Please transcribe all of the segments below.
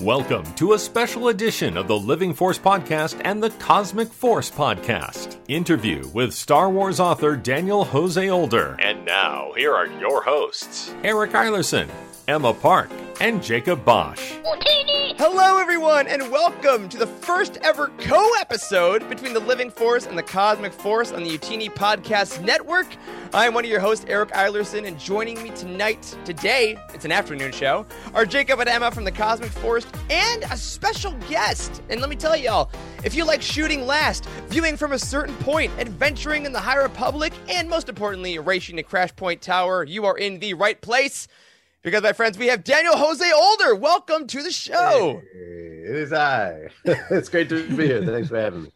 Welcome to a special edition of the Living Force Podcast and the Cosmic Force Podcast. Interview with Star Wars author Daniel Jose Older. And now, here are your hosts Eric Eilerson, Emma Park, and Jacob Bosch. Hello, everyone, and welcome to the first ever co episode between the Living Force and the Cosmic Force on the Youtini Podcast Network. I'm one of your hosts, Eric Eilerson, and joining me tonight, today, it's an afternoon show, are Jacob and Emma from the Cosmic Force and a special guest. And let me tell y'all, if you like shooting last, viewing from a certain point, adventuring in the High Republic, and most importantly, racing to Crashpoint Tower, you are in the right place. Because, my friends, we have Daniel Jose Older. Welcome to the show. Hey, it is I. it's great to be here. Thanks for having me.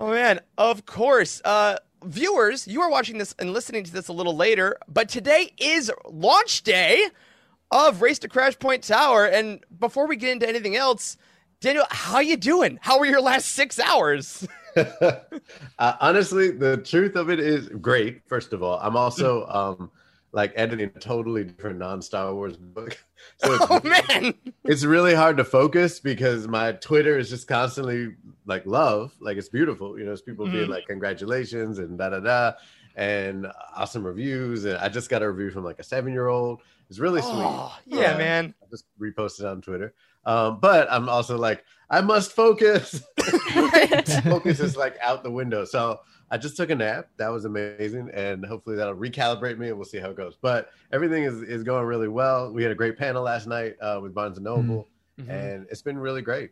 Oh, man. Of course. Uh, viewers, you are watching this and listening to this a little later, but today is launch day of Race to Crashpoint Tower. And before we get into anything else, Daniel, how you doing? How were your last six hours? uh, honestly, the truth of it is great. First of all, I'm also um, like editing a totally different non-Star Wars book. So it's, oh man, it's really hard to focus because my Twitter is just constantly like love, like it's beautiful. You know, it's people mm-hmm. being like congratulations and da da da, and awesome reviews. And I just got a review from like a seven-year-old. It's really oh, sweet. Yeah, man. I just reposted on Twitter. Um, but I'm also like, I must focus. focus is like out the window. So I just took a nap. That was amazing, and hopefully that'll recalibrate me, and we'll see how it goes. But everything is is going really well. We had a great panel last night uh, with Barnes and Noble, mm-hmm. and it's been really great.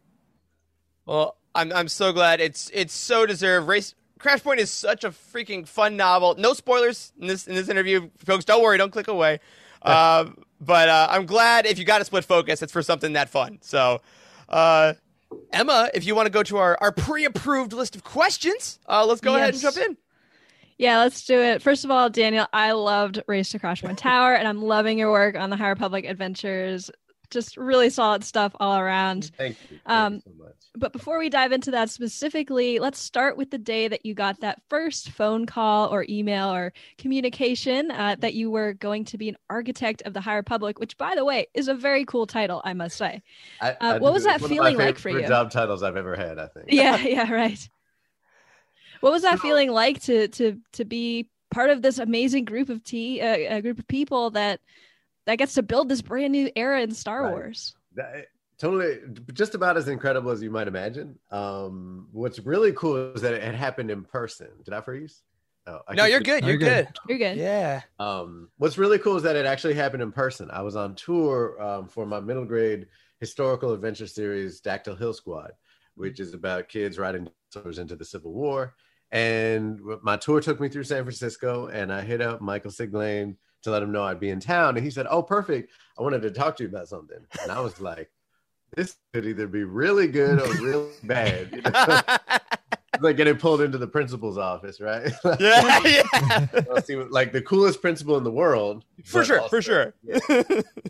Well, I'm I'm so glad it's it's so deserved. Race Crashpoint is such a freaking fun novel. No spoilers in this in this interview, folks. Don't worry, don't click away. Uh, but uh, I'm glad if you got a split focus, it's for something that fun. So. Uh, Emma, if you want to go to our, our pre-approved list of questions, uh, let's go yes. ahead and jump in. Yeah, let's do it. First of all, Daniel, I loved Race to Crashpoint Tower, and I'm loving your work on the High Republic Adventures. Just really solid stuff all around. Thank you. Thank um, you so much. But before we dive into that specifically, let's start with the day that you got that first phone call or email or communication uh, that you were going to be an architect of the High Republic, which, by the way, is a very cool title, I must say. I, uh, I what was that feeling like for you? Job titles I've ever had, I think. Yeah, yeah, right. What was that feeling like to to to be part of this amazing group of t uh, a group of people that that gets to build this brand new era in Star right. Wars? That, totally just about as incredible as you might imagine. Um what's really cool is that it had happened in person. Did i freeze? Oh, I no you're good you're, good. good. You're good. Yeah. Um what's really cool is that it actually happened in person. I was on tour um, for my middle grade historical adventure series dactyl hill squad which is about kids riding dinosaurs into the civil war. And my tour took me through san francisco and i hit up michael siglain to let him know i'd be in town and he said oh perfect i wanted to talk to you about something and i was like this could either be really good or really bad. You know? like getting pulled into the principal's office, right? yeah, yeah. like the coolest principal in the world. For sure, also, for sure. Yeah.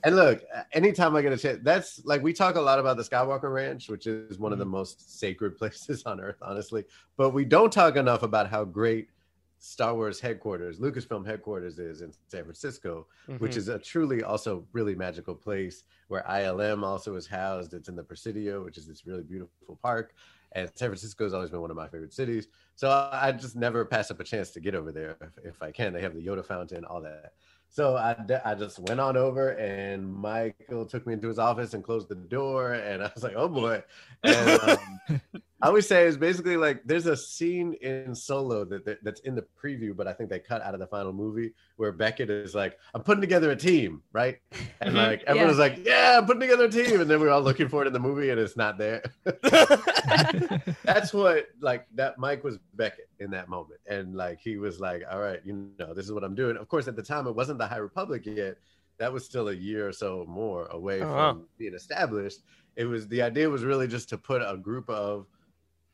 and look, anytime I get a chance, that's like we talk a lot about the Skywalker Ranch, which is one of the mm-hmm. most sacred places on earth, honestly. But we don't talk enough about how great Star Wars headquarters, Lucasfilm headquarters is in San Francisco, mm-hmm. which is a truly also really magical place where ILM also is housed. It's in the Presidio, which is this really beautiful park. And San Francisco has always been one of my favorite cities. So I just never pass up a chance to get over there if, if I can. They have the Yoda fountain, all that. So I, I just went on over and Michael took me into his office and closed the door. And I was like, oh boy. And um, I always say is basically like there's a scene in Solo that, that, that's in the preview, but I think they cut out of the final movie where Beckett is like, "I'm putting together a team," right? And mm-hmm. like everyone's yeah. like, "Yeah, I'm putting together a team," and then we're all looking for it in the movie and it's not there. that's what like that. Mike was Beckett in that moment, and like he was like, "All right, you know, this is what I'm doing." Of course, at the time it wasn't the High Republic yet. That was still a year or so more away oh, from being established. It was the idea was really just to put a group of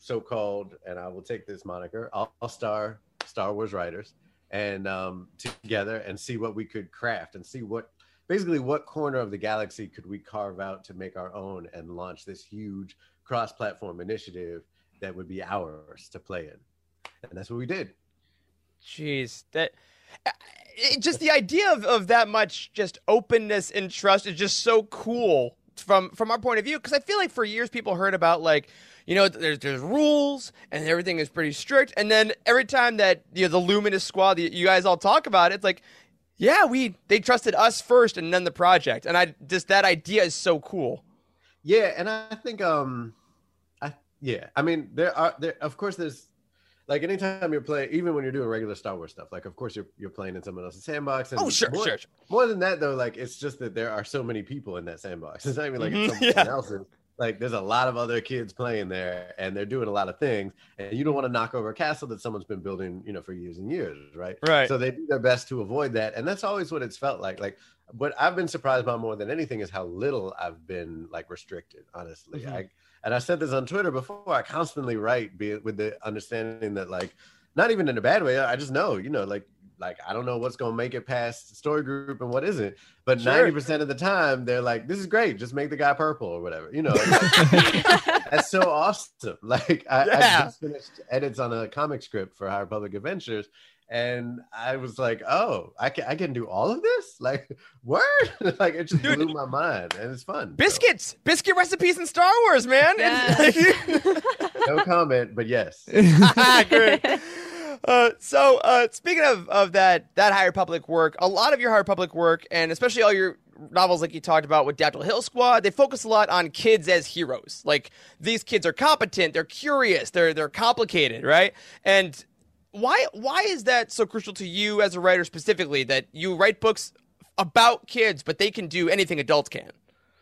so-called, and I will take this moniker, all-star Star Wars writers, and um, together and see what we could craft and see what basically what corner of the galaxy could we carve out to make our own and launch this huge cross-platform initiative that would be ours to play in, and that's what we did. Jeez, that it, just the idea of, of that much just openness and trust is just so cool from from our point of view because I feel like for years people heard about like you know there's there's rules and everything is pretty strict and then every time that you know the luminous squad you guys all talk about it, it's like yeah we they trusted us first and then the project and I just that idea is so cool. Yeah, and I think um I yeah, I mean there are there of course there's like anytime you're playing, even when you're doing regular Star Wars stuff, like of course you're you're playing in someone else's sandbox. And oh sure, more, sure, sure. More than that though, like it's just that there are so many people in that sandbox. It's not even like it's Mhm, someone yeah. else's. Like there's a lot of other kids playing there, and they're doing a lot of things, and you don't want to knock over a castle that someone's been building, you know, for years and years, right? Right. So they do their best to avoid that, and that's always what it's felt like. Like what I've been surprised by more than anything is how little I've been like restricted. Honestly, Mhm. I and I said this on Twitter before. I constantly write, be with the understanding that like not even in a bad way. I just know, you know, like like I don't know what's gonna make it past story group and what isn't. But Sure. ninety percent of the time, they're like, "This is great. Just make the guy purple or whatever." You know, that's so awesome. Like I, I just finished edits on a comic script for High Republic Adventures. And I was like, "Oh, I can I can do all of this? Like, word! like it just Dude. blew my mind, and it's fun. So, Biscuits, biscuit recipes in Star Wars, man. It's- no comment, but yes. Ah, great. Uh, so, uh, speaking of, of that that High Republic work, a lot of your High Republic work, and especially all your novels, like you talked about with Dactyl Hill Squad, they focus a lot on kids as heroes. Like these kids are competent, they're curious, they're they're complicated, right? And why why is that so crucial to you as a writer specifically that you write books about kids, but they can do anything adults can?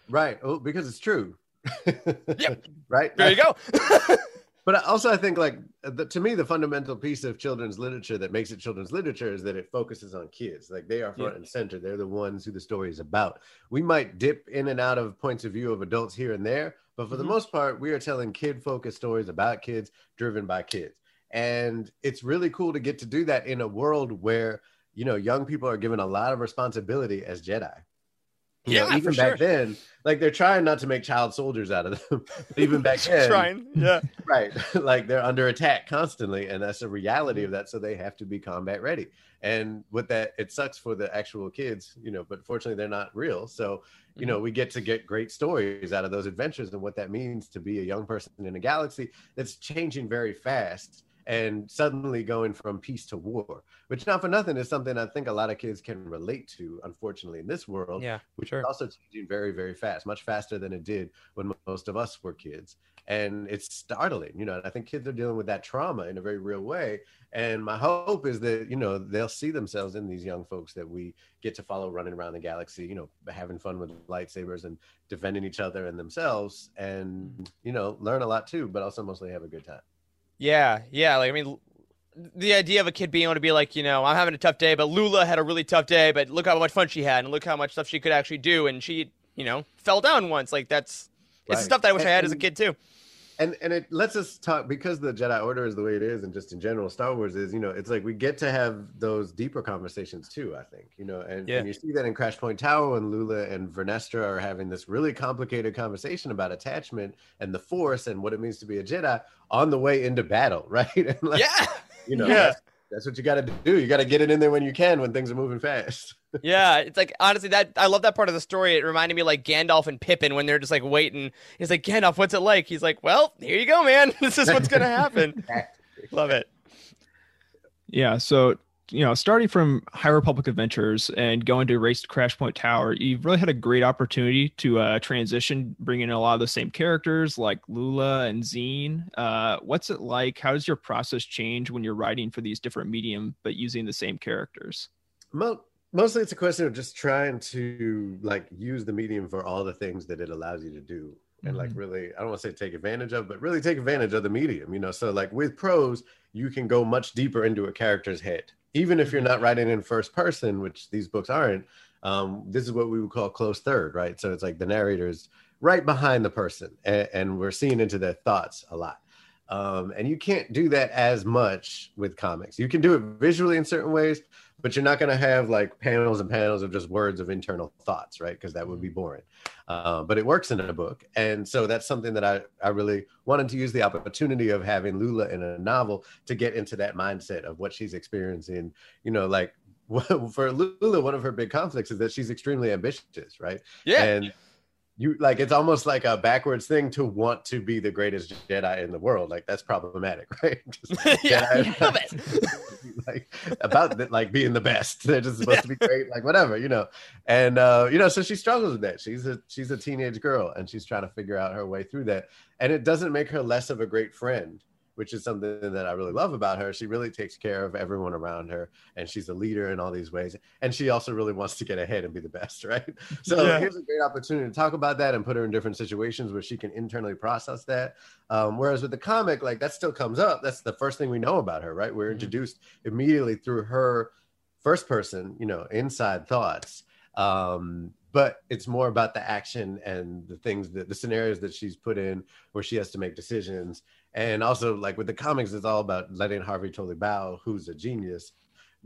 Right. Oh, because it's true. Yep. Right. There you go. But I- also, I think like the, to me, the fundamental piece of children's literature that makes it children's literature is that it focuses on kids. Like they are front Yeah. and center. They're the ones who the story is about. We might dip in and out of points of view of adults here and there, but for the Mhm. most part, we are telling kid-focused stories about kids, driven by kids. And it's really cool to get to do that in a world where you know young people are given a lot of responsibility as Jedi. You know, Yeah, even back sure. then, like they're trying not to make child soldiers out of them. even back then, Trying. Yeah. right like they're under attack constantly and that's the reality of that so they have to be combat ready and with that it sucks for the actual kids you know but fortunately they're not real so you know mm-hmm. we get to get great stories out of those adventures and what that means to be a young person in a galaxy that's changing very fast and suddenly going from peace to war which not for nothing is something i think a lot of kids can relate to unfortunately in this world Yeah. which Sure. is also changing very, very fast, much faster than it did when most of us were kids. And it's startling, you know. And I think kids are dealing with that trauma in a very real way. And my hope is that you know they'll see themselves in these young folks that we get to follow running around the galaxy, you know, having fun with lightsabers and defending each other and themselves, and mm-hmm. you know, learn a lot too, but also mostly have a good time. Yeah, yeah. Like I mean, the idea of a kid being able to be like, you know, I'm having a tough day, but Lula had a really tough day, but look how much fun she had, and look how much stuff she could actually do, and she, you know, fell down once. Like that's it's the stuff that I wish I had as a kid too. And and it lets us talk because the Jedi Order is the way it is, and just in general, Star Wars is. You know, it's like we get to have those deeper conversations too. I think you know, and, Yeah. and you see that in Crashpoint Tower when Lula and Vernestra are having this really complicated conversation about attachment and the Force and what it means to be a Jedi on the way into battle, right? And like, Yeah, you know, Yeah. that's, that's what you got to do. You got to get it in there when you can when things are moving fast. Yeah. It's like honestly, that I love that part of the story. It reminded me like Gandalf and Pippin when they're just like waiting. He's like, Gandalf, what's it like? He's like, Well, here you go, man. This is what's gonna happen. love it. Yeah, so you know, starting from High Republic Adventures and going to Race to Crash Point Tower, you've really had a great opportunity to uh, transition, bring in a lot of the same characters like Lula and Zeen. Uh, what's it like? How does your process change when you're writing for these different medium but using the same characters? Mo- mostly it's a question of just trying to like use the medium for all the things that it allows you to do and like Mhm. really i don't want to say take advantage of but really take advantage of the medium you know? So like with prose you can go much deeper into a character's head. Even if you're not writing in first person which these books aren't um, this is what we would call close third right? So it's like the narrator's right behind the person and, and we're seeing into their thoughts a lot. Um, and you can't do that as much with comics. You can do it visually in certain ways but you're not going to have like panels and panels of just words of internal thoughts right because that would be boring uh, but it works in a book and so that's something that I, I really wanted to use the opportunity of having lula in a novel to get into that mindset of what she's experiencing you know like for lula one of her big conflicts is that she's extremely ambitious right Yeah. and you like it's almost like a backwards thing to want to be the greatest Jedi in the world. Like that's problematic, right? Just, yeah, Jedi- love it. Like about like being the best. They're just supposed to be great, like whatever, you know. And uh, you know, so she struggles with that. She's a she's a teenage girl and she's trying to figure out her way through that. And it doesn't make her less of a great friend, which is something that I really love about her. She really takes care of everyone around her and she's a leader in all these ways. And she also really wants to get ahead and be the best, right? So Yeah. here's a great opportunity to talk about that and put her in different situations where she can internally process that. Um, whereas with the comic, like that still comes up. That's the first thing we know about her, right? We're Mhm. introduced immediately through her first person, you know, inside thoughts. Um, but it's more about the action and the things that the scenarios that she's put in where she has to make decisions. And also, like with the comics, it's all about letting Harvey Tolibao, who's a genius,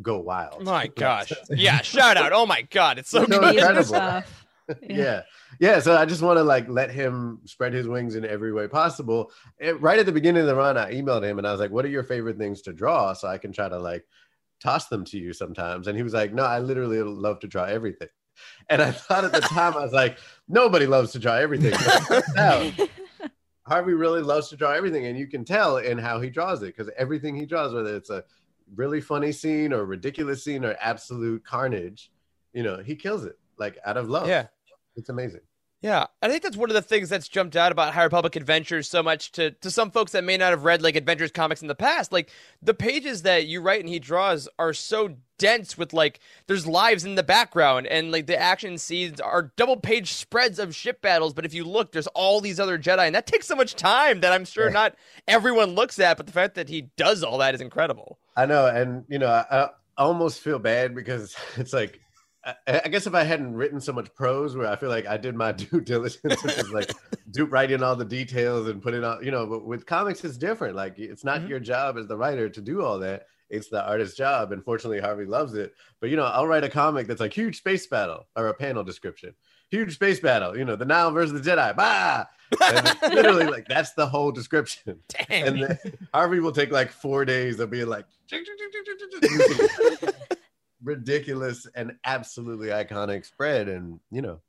go wild. My gosh. Yeah, shout out. Oh my god, it's so No, good. Incredible. stuff. yeah yeah so i just want to like let him spread his wings in every way possible And right at the beginning of the run i emailed him and i was like what are your favorite things to draw so i can try to like toss them to you sometimes and he was like no i literally love to draw everything and i thought at the time i was like nobody loves to draw everything But now, harvey really loves to draw everything and you can tell in how he draws it because everything he draws whether it's a really funny scene or ridiculous scene or absolute carnage you know he kills it like out of love Yeah. it's amazing. Yeah, I think that's one of the things that's jumped out about High Republic Adventures so much to to some folks that may not have read like Adventures comics in the past. Like the pages that you write and he draws are so dense with like there's lives in the background and like the action scenes are double page spreads of ship battles. But if you look, there's all these other Jedi, and that takes so much time that I'm sure not everyone looks at. But the fact that he does all that is incredible. I know, and you know, I, I almost feel bad because it's like, I, I guess if I hadn't written so much prose, where I feel like I did my due diligence, which is like do writing all the details and putting out, you know. But with comics, it's different. Like it's not Mhm. your job as the writer to do all that. It's the artist's job. And fortunately, Harvey loves it. But you know, I'll write a comic that's like huge space battle or a panel description, huge space battle. You know, the Nihil versus the Jedi. Bah! And literally like that's the whole description. Dang. and then Harvey will take like four days of being like ridiculous and absolutely iconic spread, and you know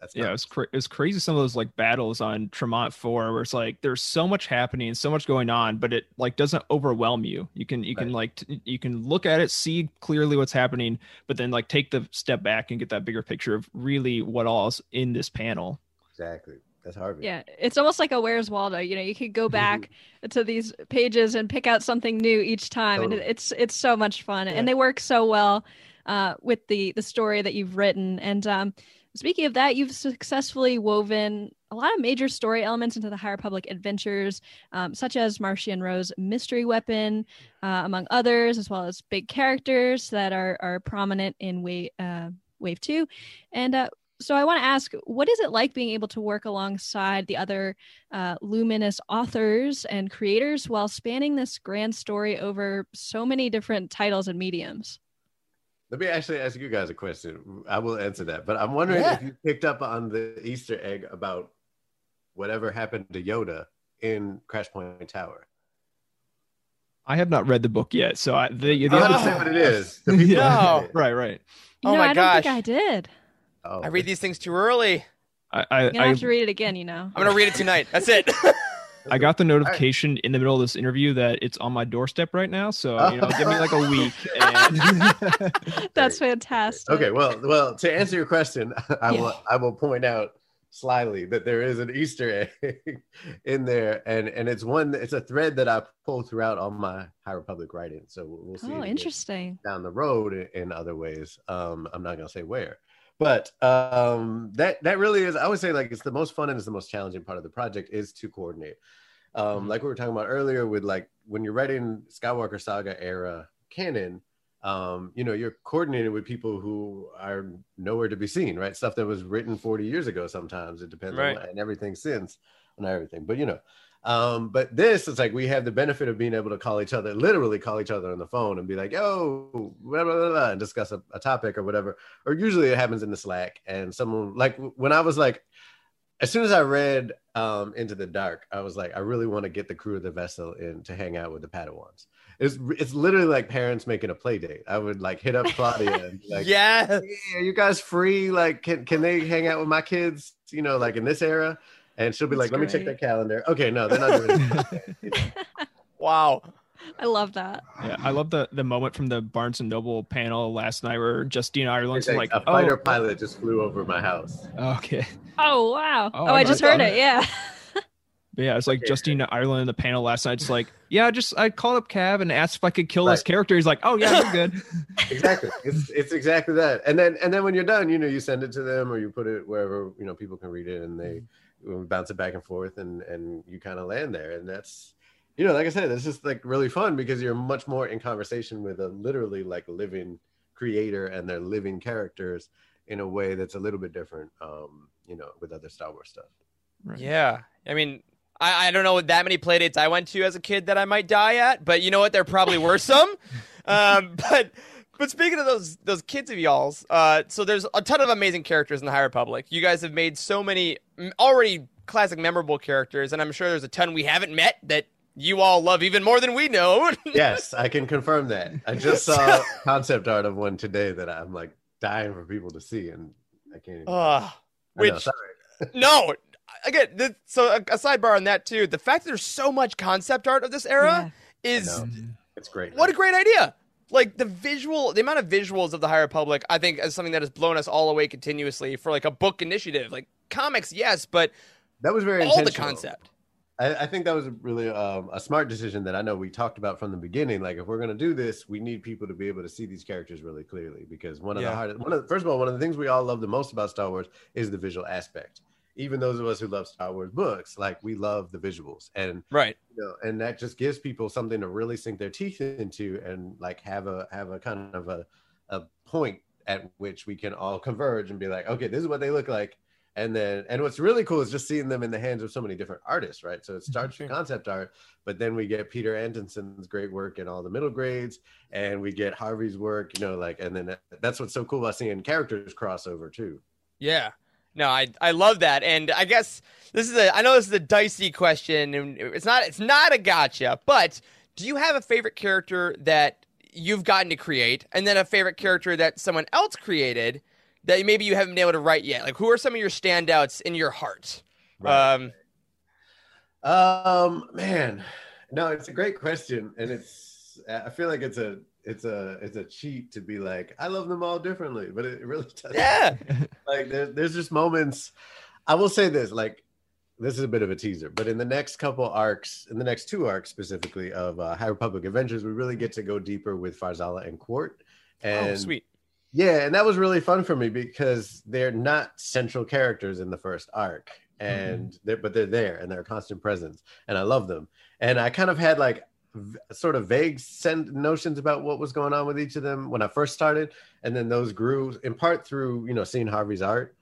that's yeah, it's cra- it's crazy. Some of those like battles on Trymant Four, where it's like there's so much happening, so much going on, but it like doesn't overwhelm you. You can you can like t- you can look at it, see clearly what's happening, but then like take the step back and get that bigger picture of really what all's in this panel. exactly that's Harvey. Yeah, it's almost like a Where's Waldo. You know, you could go back to these pages and pick out something new each time, and Totally. it, it's it's so much fun, Yeah. and they work so well uh, with the the story that you've written. And um, speaking of that, you've successfully woven a lot of major story elements into the High Republic adventures, um, such as Marchion Ro's mystery weapon, uh, among others, as well as big characters that are are prominent in wave uh, wave two, and. Uh, so I want to ask, what is it like being able to work alongside the other uh, luminous authors and creators while spanning this grand story over so many different titles and mediums? Let me actually ask you guys a question. I will answer that, but I'm wondering Yeah. if you picked up on the Easter egg about whatever happened to Yoda in Crashpoint Tower. I have not read the book yet, so I the, the I'm other not Oh. saying what it is. The Yeah. who right right. You Oh know, my I don't think gosh. I did. Oh, I read these things too early. I I, I'm gonna have to read it again. You know. I'm gonna read it tonight. That's it. I got the notification in the middle of this interview that it's on my doorstep right now. So you know, give me like a week. And That's fantastic. Okay, well, well, to answer your question, I Yeah. will I will point out slyly that there is an Easter egg in there, and and it's one it's a thread that I pull throughout all my High Republic writing. So we'll, we'll see. Oh, interesting. Down the road in, in other ways. Um, I'm not gonna say where, but um, that that really is. I would say like it's the most fun and it's the most challenging part of the project is to coordinate. Um, Mhm. like we were talking about earlier, with like when you're writing Skywalker Saga era canon, um, you know, you're coordinating with people who are nowhere to be seen, right? Stuff that was written 40 years ago. Sometimes it depends Right. on and everything since, not everything, but you know. Um, but this is like we have the benefit of being able to call each other, literally call each other on the phone and be like, "Yo, blah, blah, blah, blah," and discuss a, a topic or whatever. Or usually it happens in the Slack, and someone like when I was like, as soon as I read um, Into the Dark, I was like, I really want to get the crew of the vessel in to hang out with the Padawans. It's it's literally like parents making a play date. I would like hit up Claudia and be like, yeah, hey, are you guys free? Like, can can they hang out with my kids? You know, like in this era. And she'll be That's like, let me check great. their calendar. Okay, no, they're not doing it. wow. I love that. Yeah, I love the the moment from the Barnes and Noble panel last night where Justina Ireland's It's like, like, a oh. fighter oh, pilot just flew over my house. okay. Oh wow. Oh, Oh, I I just heard that. it. Yeah. But yeah, it's like Okay. Justina Ireland in the panel last night. It's like, yeah, just I called up Cav and asked if I could kill this character. He's like, oh yeah, you're good. exactly it's it's exactly that and then and then when you're done you know you send it to them or you put it wherever you know people can read it and they mm-hmm. Bounce it back and forth and and you kind of land there and that's you know like i said it's just like really fun because you're much more in conversation with a literally like living creator and their living characters in a way that's a little bit different um you know with other star wars stuff Right. Yeah. I mean, I, I don't know that many playdates I went to as a kid that I might die at, but you know what? There probably were some. um, but but speaking of those those kids of y'all's, uh, so there's a ton of amazing characters in the High Republic. You guys have made so many already classic, memorable characters, and I'm sure there's a ton we haven't met that you all love even more than we know. yes i can confirm that i just saw concept art of one today that i'm like dying for people to see and i can't even uh, I know, which sorry. no, again, th- so a, a sidebar on that too. The fact that there's so much concept art of this era is it's great What a great idea! Like the visual, the amount of visuals of the High Republic, I think, is something that has blown us all away continuously for like a book initiative. Like comics, yes, but that was very all the concept. I, I think that was really um, a smart decision that I know we talked about from the beginning. Like, if we're going to do this, we need people to be able to see these characters really clearly. Because one of Yeah. the hardest, one of the, first of all, one of the things we all love the most about Star Wars is the visual aspect. Even those of us who love Star Wars books, like we love the visuals, and Right. you know, and that just gives people something to really sink their teeth into, and like have a have a kind of a a point at which we can all converge and be like, okay, this is what they look like. And then, and what's really cool is just seeing them in the hands of so many different artists, right? So it starts with concept art, but then we get Peter Anderson's great work in all the middle grades, and we get Harvey's work, you know, like, and then that- that's what's so cool about seeing characters crossover too. Yeah. No, I I love that, and I guess this is a I know this is a dicey question, and it's not it's not a gotcha, but do you have a favorite character that you've gotten to create, and then a favorite character that someone else created that maybe you haven't been able to write yet? Like, who are some of your standouts in your heart? Um, Um, man, no, it's a great question, and it's I feel like it's a it's a it's a cheat to be like I love them all differently, but it really doesn't. yeah. Like there, there's just moments. I will say this, like this is a bit of a teaser, but in the next couple arcs, in the next two arcs specifically of uh, High Republic Adventures, we really get to go deeper with Farzala and Qort. And oh, sweet. yeah, and that was really fun for me because they're not central characters in the first arc, and they're, but they're there and they're a constant presence, and I love them. And I kind of had like sort of vague sen- notions about what was going on with each of them when I first started, and then those grew in part through you know seeing Harvey's art,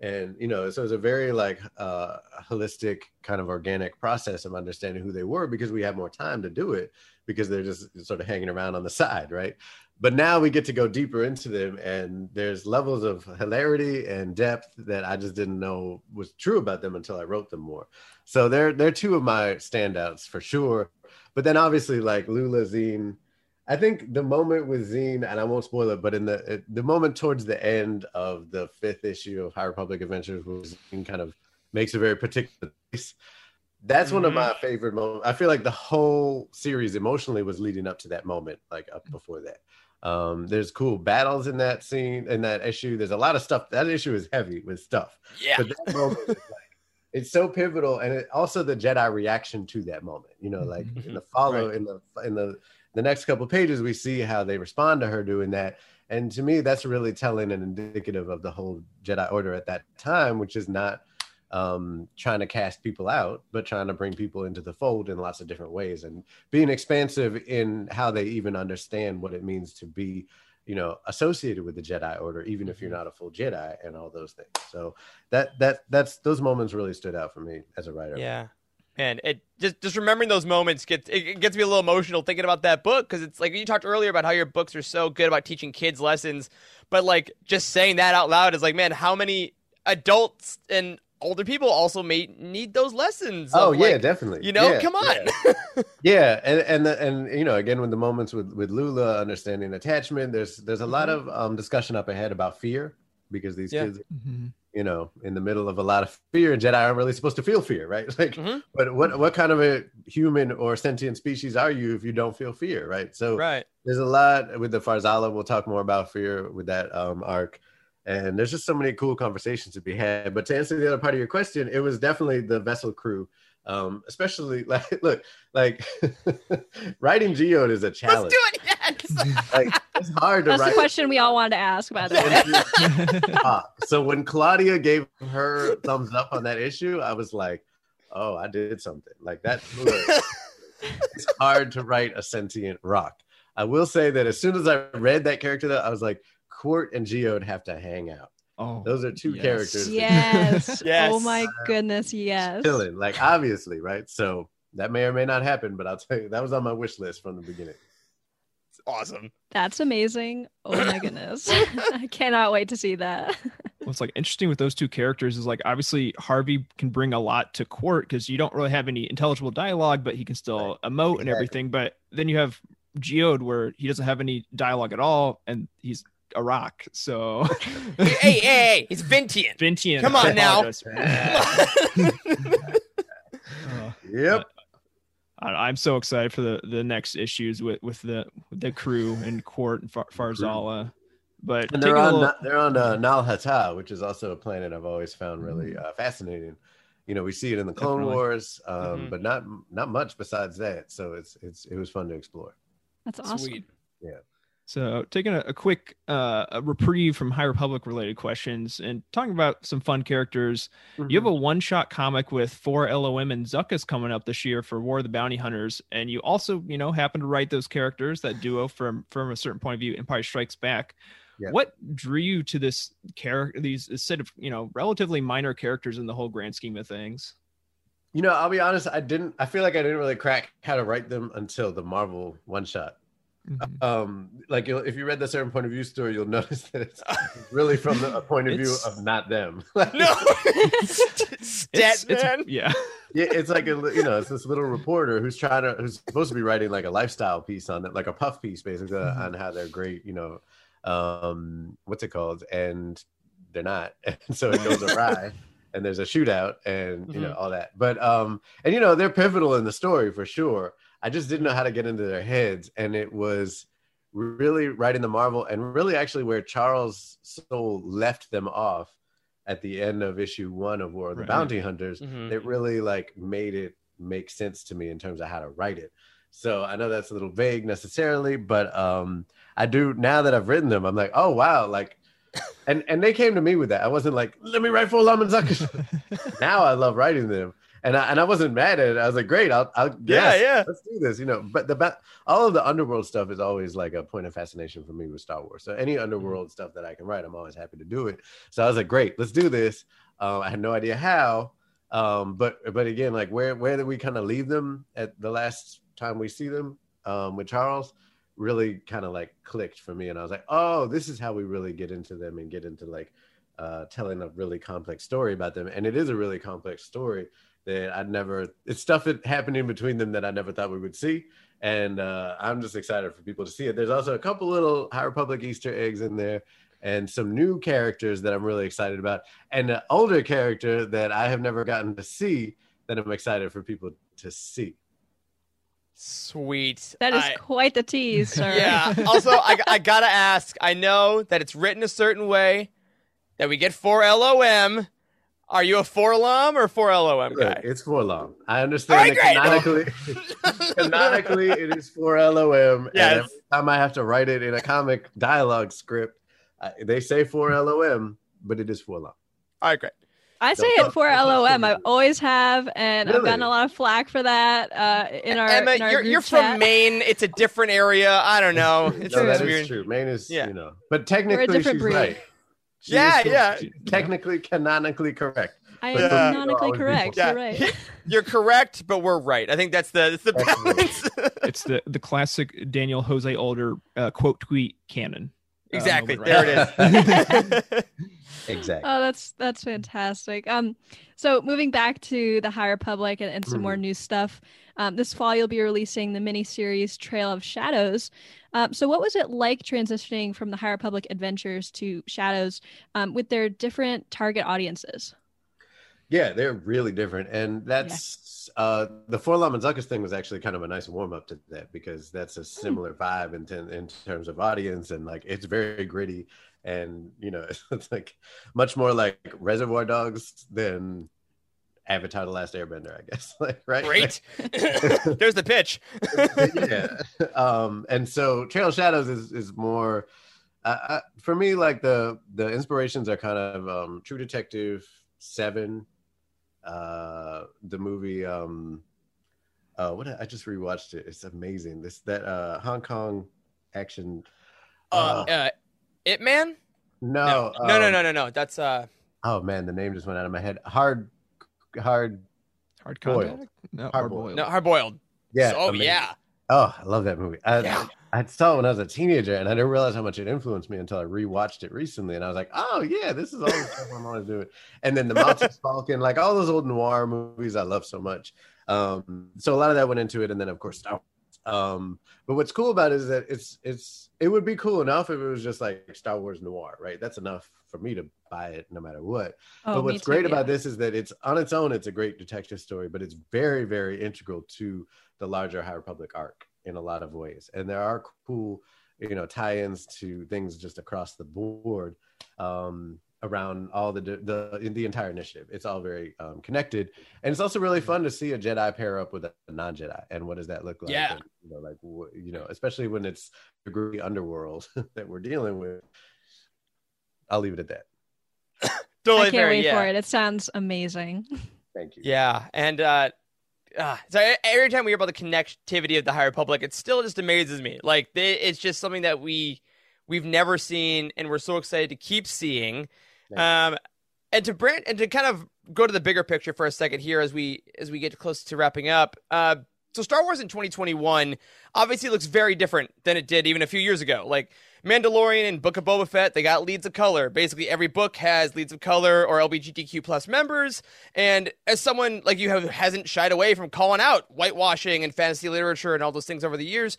and you know so it was a very like uh, holistic kind of organic process of understanding who they were because we had more time to do it because they're just sort of hanging around on the side, right? but now we get to go deeper into them and there's levels of hilarity and depth that i just didn't know was true about them until i wrote them more. So they're they're two of my standouts for sure but then obviously like lula Zeen i think the moment with Zeen and i won't spoil it but in the the moment towards the end of the fifth issue of high republic adventures where Zeen kind of makes a very particular place that's one of Mhm. my favorite moments. I feel like the whole series emotionally was leading up to that moment, like up before that. Um, there's cool battles in that scene, in that issue. There's a lot of stuff. That issue is heavy with stuff. Yeah. But that moment it's so pivotal, and it, also the Jedi reaction to that moment. You know, like in the follow Right. in the in the the next couple pages, we see how they respond to her doing that. And to me, that's really telling and indicative of the whole Jedi Order at that time, which is not um, trying to cast people out, but trying to bring people into the fold in lots of different ways and being expansive in how they even understand what it means to be, you know, associated with the Jedi Order, even if you're mm-hmm. not a full Jedi and all those things. So that that that's those moments really stood out for me as a writer. Yeah. and it just just remembering those moments gets it, it gets me a little emotional thinking about that book because it's like you talked earlier about how your books are so good about teaching kids lessons, but like just saying that out loud is like, man, how many adults and older people also may need those lessons. Oh of, yeah, like, definitely. You know, Yeah, come on. Yeah, Yeah, and and the, and you know, again, with the moments with with Lula understanding attachment, there's there's a lot of um, discussion up ahead about fear because these Yeah. kids, you know, in the middle of a lot of fear, Jedi aren't really supposed to feel fear, right? Like, Mhm. but what what kind of a human or sentient species are you if you don't feel fear, right? So right. there's a lot with the Farzala. We'll talk more about fear with that um, arc. And there's just so many cool conversations to be had. But to answer the other part of your question, it was definitely the vessel crew. Um, especially like look, like writing Geode is a challenge Let's challenge. do it. Yes. Like it's hard to write. That's the question we all wanted to ask, by the way. Ah, so when Claudia gave her thumbs up on that issue, I was like, "Oh, I did something." Like that. look, it's hard to write a sentient rock. I will say that as soon as I read that character, though, I was like, "Qort and Geode have to hang out." Oh, Those are two Yes. characters. Yes. Oh yes. Oh my goodness. Yes. chilling, like obviously, right? So that may or may not happen, but I'll tell you that was on my wish list from the beginning. awesome. That's amazing. Oh my goodness. I cannot wait to see that. What's like interesting with those two characters is like obviously Harvey can bring a lot to Qort because you don't really have any intelligible dialogue, but he can still emote and everything. But then you have Geode where he doesn't have any dialogue at all, and he's a rock. So hey, hey, hey, hey, he's Vintian. Vintian. Come on now. apologize. Uh, Yep. I- I'm so excited for the the next issues with with the with the crew and Qort and Far- Farzala. But And they're on little- they're on uh, Nal Hutta, which is also a planet I've always found really Mm. uh, fascinating. You know, we see it in the Clone Definitely. Wars, um, Mhm. but not not much besides that. So it's it's it was fun to explore. That's awesome. Sweet. So, taking a, a quick uh, a reprieve from High Republic related questions and talking about some fun characters. You have a one shot comic with four LOM and Zuckuss coming up this year for War of the Bounty Hunters, and you also, you know, happen to write those characters that duo from from a certain point of view. Empire Strikes Back. Yeah. What drew you to this character? These this set of you know relatively minor characters in the whole grand scheme of things. You know, I'll be honest. I didn't. I feel like I didn't really crack how to write them until the Marvel one shot. Mhm. Um, like you'll, if you read the certain point of view story, you'll notice that it's really from the a point of view of not them. Like, No. It's- it's- Statman. yeah. yeah, it's like a you know, it's this little reporter who's trying to who's supposed to be writing like a lifestyle piece on it, like a puff piece, basically Mhm. on how they're great. You know, um, what's it called? And they're not, and so it goes awry. And there's a shootout, and you know all that. But um, and you know they're pivotal in the story for sure. I just didn't know how to get into their heads, and it was really writing the Marvel, and really actually where Charles Soule left them off at the end of issue one of War of the Right. Bounty Hunters Mhm. it really like made it make sense to me in terms of how to write it. So I know that's a little vague necessarily, but um I do now that I've written them, I'm like, oh wow, like and and they came to me with that. I wasn't like, let me write for Lemon Zuckuss. now I love writing them. And I and I wasn't mad at it. I was like, great, I'll I'll Yeah, yes, yeah. let's do this, you know. But the ba- all of the underworld stuff is always like a point of fascination for me with Star Wars. So any underworld stuff that I can write, I'm always happy to do it. So I was like, great, let's do this. Um, I had no idea how, um, but but again, like where where did we kind of leave them at the last time we see them um, with Charles? Really kind of like clicked for me, and I was like, oh, this is how we really get into them and get into like uh, telling a really complex story about them. And it is a really complex story that I'd never. It's stuff that happened in between them that I never thought we would see. And uh, I'm just excited for people to see it. There's also a couple little High Republic Easter eggs in there and some new characters that I'm really excited about, and an older character that I have never gotten to see that I'm excited for people to see. Sweet. That is I- quite the tease, sir. yeah. Also, I, I gotta ask. I know that it's written a certain way that we get four LOM. Are you a four LOM or four LOM Look, guy? it's for long. I understand All right, that great. canonically, canonically it is for LOM. Yes. And every time I have to write it in a comic dialogue script, I, they say for LOM, but it is for long. All right, great. I say Don't it for fuck- don't fuck LOM. I always have, and I've gotten a lot of flack for that uh, in our Emma, in our you're, group you're chat. from Maine. It's a different area. I don't know. It's, no, it's that is weird. true. Maine is, Yeah. you know, but technically she's breed. right. She Yeah, is yeah. Technically, canonically correct. I But am Yeah. canonically correct. Yeah. You're right. You're correct, but we're right. I think that's the that's the balance. it's the the classic Daniel Jose Older uh, quote tweet canon. Uh, exactly. moment There right it is. Exactly. Oh, that's that's fantastic. Um, so moving back to the High Republic and, and some more new stuff. Um, this fall you'll be releasing the miniseries Trail of Shadows. Um, so what was it like transitioning from the High Republic adventures to Shadows um, with their different target audiences? Yeah, they're really different, and that's uh, the 4-LOM and Zuckuss thing was actually kind of a nice warm up to that because that's a similar vibe in, in terms of audience and like it's very gritty and you know it's like much more like Reservoir Dogs than Avatar: The Last Airbender, I guess. like right, Great. There's the pitch. yeah. Um, and so Trail of Shadows is is more uh, uh, for me like the the inspirations are kind of um, True Detective, Seven, uh, the movie. Um, uh, what I just rewatched it. It's amazing. This that uh, Hong Kong action. Uh, uh, Ip Man? no, no, no, um, no, no, no. That's uh. Oh man, the name just went out of my head. Hard, hard. Hard Boiled. No, Hard hard boiled. boiled. No, hard boiled. Yeah. Oh amazing. yeah. Oh, I love that movie. I, Yeah. I saw it when I was a teenager, and I didn't realize how much it influenced me until I rewatched it recently, and I was like, "Oh yeah, this is all the stuff I'm always doing." And then the Maltese Falcon, like all those old noir movies, I love so much. Um, so a lot of that went into it, and then of course Star Wars. Um, but what's cool about it is that it's it's it would be cool enough if it was just like Star Wars noir, right? That's enough for me to buy it no matter what. Oh, but what's too, great yeah. about this is that it's on its own it's a great detective story but it's very very integral to the larger high republic arc in a lot of ways. And there are cool you know tie-ins to things just across the board um around all the the in the entire initiative. It's all very um, connected. And it's also really fun to see a jedi pair up with a non-jedi. And what does that look like? Yeah. And, you know like you know especially when it's the gritty underworld that we're dealing with. I'll leave it at that Totally I can't fair, wait yeah. for it. It sounds amazing. thank you Yeah, and uh, uh, so every time we hear about the connectivity of the High Republic, it still just amazes me. Like they, it's just something that we we've never seen, and we're so excited to keep seeing. Um, and to brand and to kind of go to the bigger picture for a second here as we as we get close to wrapping up. Uh, so Star Wars in 2021 obviously looks very different than it did even a few years ago. Like Mandalorian and Book of Boba Fett, they got leads of color. Basically, every book has leads of color or LGBTQ plus members. And as someone like you have hasn't shied away from calling out whitewashing and fantasy literature and all those things over the years,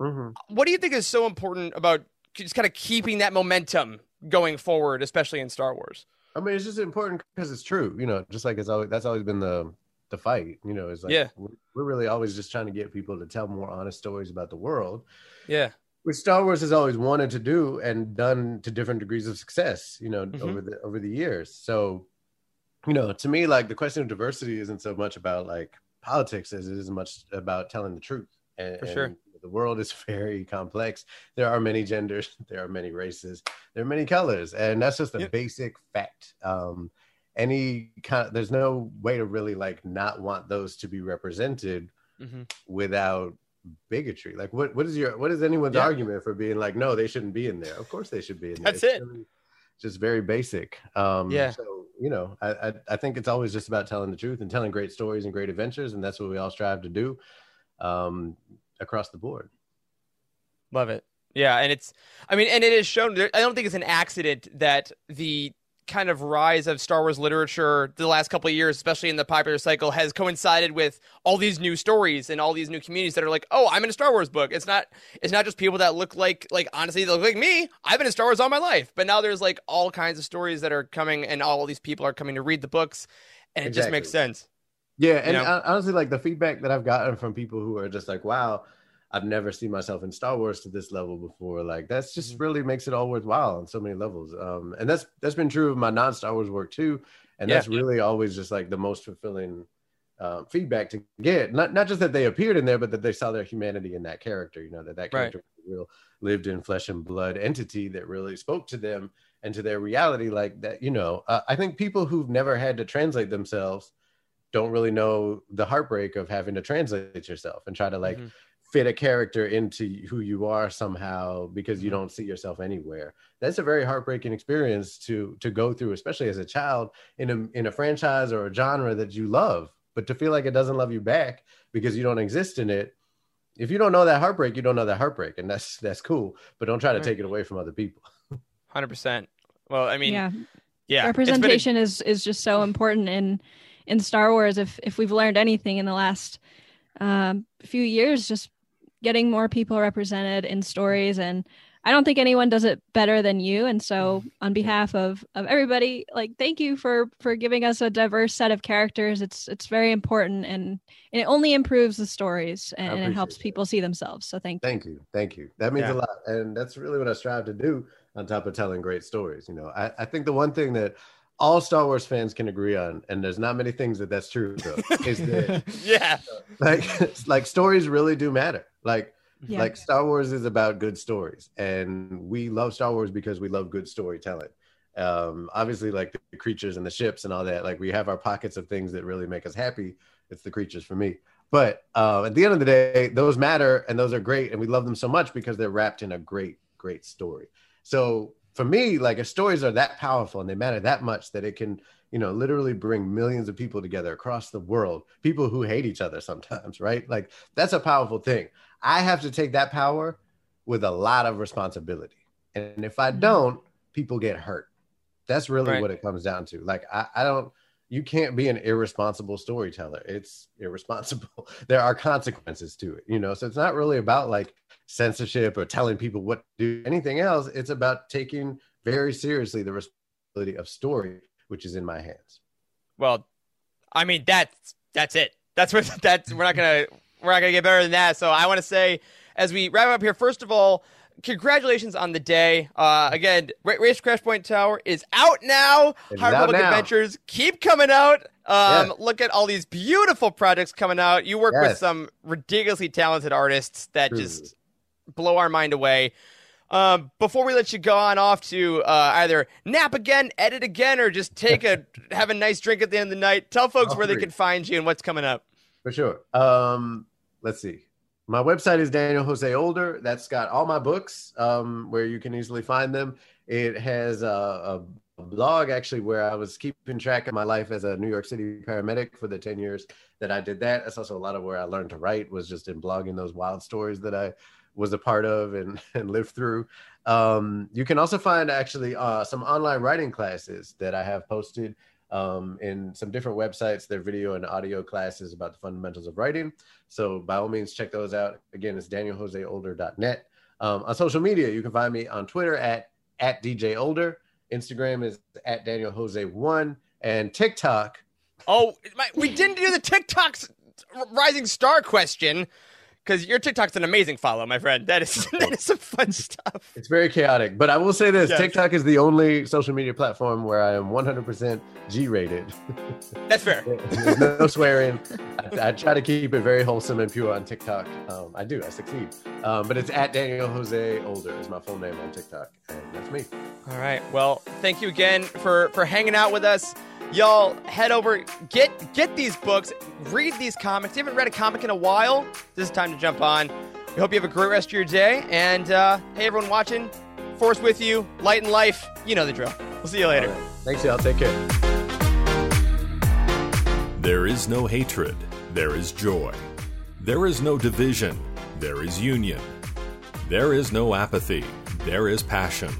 Mhm. what do you think is so important about just kind of keeping that momentum going forward, especially in Star Wars? I mean, it's just important because it's true. You know, just like it's always that's always been the the fight. You know, it's like Yeah. we're, we're really always just trying to get people to tell more honest stories about the world, Yeah. Which Star Wars has always wanted to do and done to different degrees of success. You know, Mhm. over the over the years. So, you know, to me, like the question of diversity isn't so much about like politics as it is much about telling the truth. And, For sure. and the world is very complex. There are many genders, there are many races, there are many colors, and that's just a Yep. basic fact. Um, any kind of, there's no way to really like not want those to be represented hmm without bigotry. Like, what what is your what is anyone's Yeah. argument for being like, no, they shouldn't be in there? Of course, they should be in there. That's it. really just very basic. Um, Yeah. So you know, I, I I think it's always just about telling the truth and telling great stories and great adventures, and that's what we all strive to do um, across the board. Love it. Yeah, and it's I mean, and it is shown I don't think it's an accident that the kind of rise of Star Wars literature the last couple of years, especially in the popular cycle, has coincided with all these new stories and all these new communities that are like, "Oh, I'm in a Star Wars book." It's not it's not just people that look like like honestly they look like me. I've been in Star Wars all my life, but now there's like all kinds of stories that are coming, and all these people are coming to read the books, and it just makes sense. Yeah, and know? honestly, like the feedback that I've gotten from people who are just like, "Wow, I've never seen myself in Star Wars to this level before." Like that's just Mm-hmm. really makes it all worthwhile on so many levels. Um, and that's that's been true of my non-Star Wars work too. And Yeah. that's really always just like the most fulfilling uh, feedback to get. Not not just that they appeared in there, but that they saw their humanity in that character. You know that that Right. character was a real lived in flesh and blood entity that really spoke to them and to their reality. Like that, you know. Uh, I think people who've never had to translate themselves don't really know the heartbreak of having to translate yourself and try to like Mhm. Fit a character into who you are somehow because you Mhm. don't see yourself anywhere. That's a very heartbreaking experience to to go through, especially as a child in a in a franchise or a genre that you love, but to feel like it doesn't love you back because you don't exist in it. If you don't know that heartbreak, you don't know that heartbreak, and that's that's cool. But don't try to take it away from other people. Hundred percent. Well, I mean, yeah. Yeah, representation a- is is just so important in in Star Wars. If if we've learned anything in the last um, few years, just getting more people represented in stories and I don't think anyone does it better than you. And so mm-hmm. on behalf of of everybody, like thank you for for giving us a diverse set of characters. It's it's very important and, and it only improves the stories and, and it helps people see themselves. So thank you. Thank you. Thank you. That means yeah. a lot. And that's really what I strive to do on top of telling great stories. You know, I, I think the one thing that all Star Wars fans can agree on, and there's not many things that that's true though, is that yeah, like like stories really do matter. Like yeah. like Star Wars is about good stories, and we love Star Wars because we love good storytelling. Um, obviously, like the creatures and the ships and all that, like we have our pockets of things that really make us happy. It's the creatures for me. But uh, at the end of the day, those matter and those are great, and we love them so much because they're wrapped in a great, great story. So for me, like if stories are that powerful and they matter that much that it can, you know, literally bring millions of people together across the world, people who hate each other sometimes, right? Like that's a powerful thing. I have to take that power with a lot of responsibility. And if I mm-hmm. don't, people get hurt. That's really right. what it comes down to. Like I, I don't you can't be an irresponsible storyteller. It's irresponsible. there are consequences to it, you know. So it's not really about like censorship or telling people what to do anything else. It's about taking very seriously the responsibility of story, which is in my hands. Well, I mean that's that's it. That's what that's we're not gonna we're not gonna get better than that. So I want to say as we wrap up here, first of all, congratulations on the day. Uh, again, Race Crashpoint Tower is out now. High Republic Adventures keep coming out. Um. Look at all these beautiful projects coming out. You work yes. with some ridiculously talented artists that True. just blow our mind away. Um, before we let you go on off to uh, either nap again, edit again, or just take a have a nice drink at the end of the night, tell folks where they can find you and what's coming up. For sure. Um, let's see. My website is Daniel Jose Older. That's got all my books um, where you can easily find them. It has a, a, blog actually where I was keeping track of my life as a New York City paramedic for the 10 years that I did that. That's also a lot of where I learned to write was just in blogging those wild stories that I was a part of and, and lived through. Um, you can also find actually uh, some online writing classes that I have posted um, in some different websites, their video and audio classes about the fundamentals of writing. So by all means, check those out. Again, it's danieljoseolder.net. Um, on social media, you can find me on Twitter at, at DJ Older. Instagram is at Daniel Jose one and TikTok. Oh, my, we didn't do the TikTok's rising star question because your TikTok's an amazing follow, my friend. That is that is some fun stuff. It's very chaotic, but I will say this: yes. TikTok is the only social media platform where I am 100% G-rated. That's fair. There's no swearing. I, I, try to keep it very wholesome and pure on TikTok. Um, I do. I succeed. Um, but it's at Daniel Jose Older is my full name on TikTok, and that's me. All right. Well, thank you again for for hanging out with us y'all head over get get these books read these comics. You haven't read a comic in a while this is time to jump on. We hope you have a great rest of your day and uh, hey everyone watching force with you light and life you know the drill. We'll see you later. Right. thanks y'all. Take care. There is no hatred. There is joy. There is no division. There is union. There is no apathy. There is passion.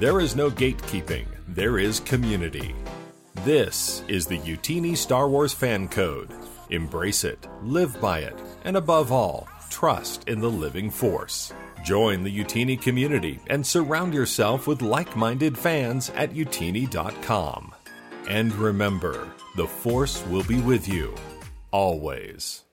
There is no gatekeeping. There is community this is the Youtini Star Wars Fan Code. Embrace it, live by it, and above all, trust in the living force. Join the Youtini community and surround yourself with like minded fans at youtini.com. And remember, the Force will be with you, always.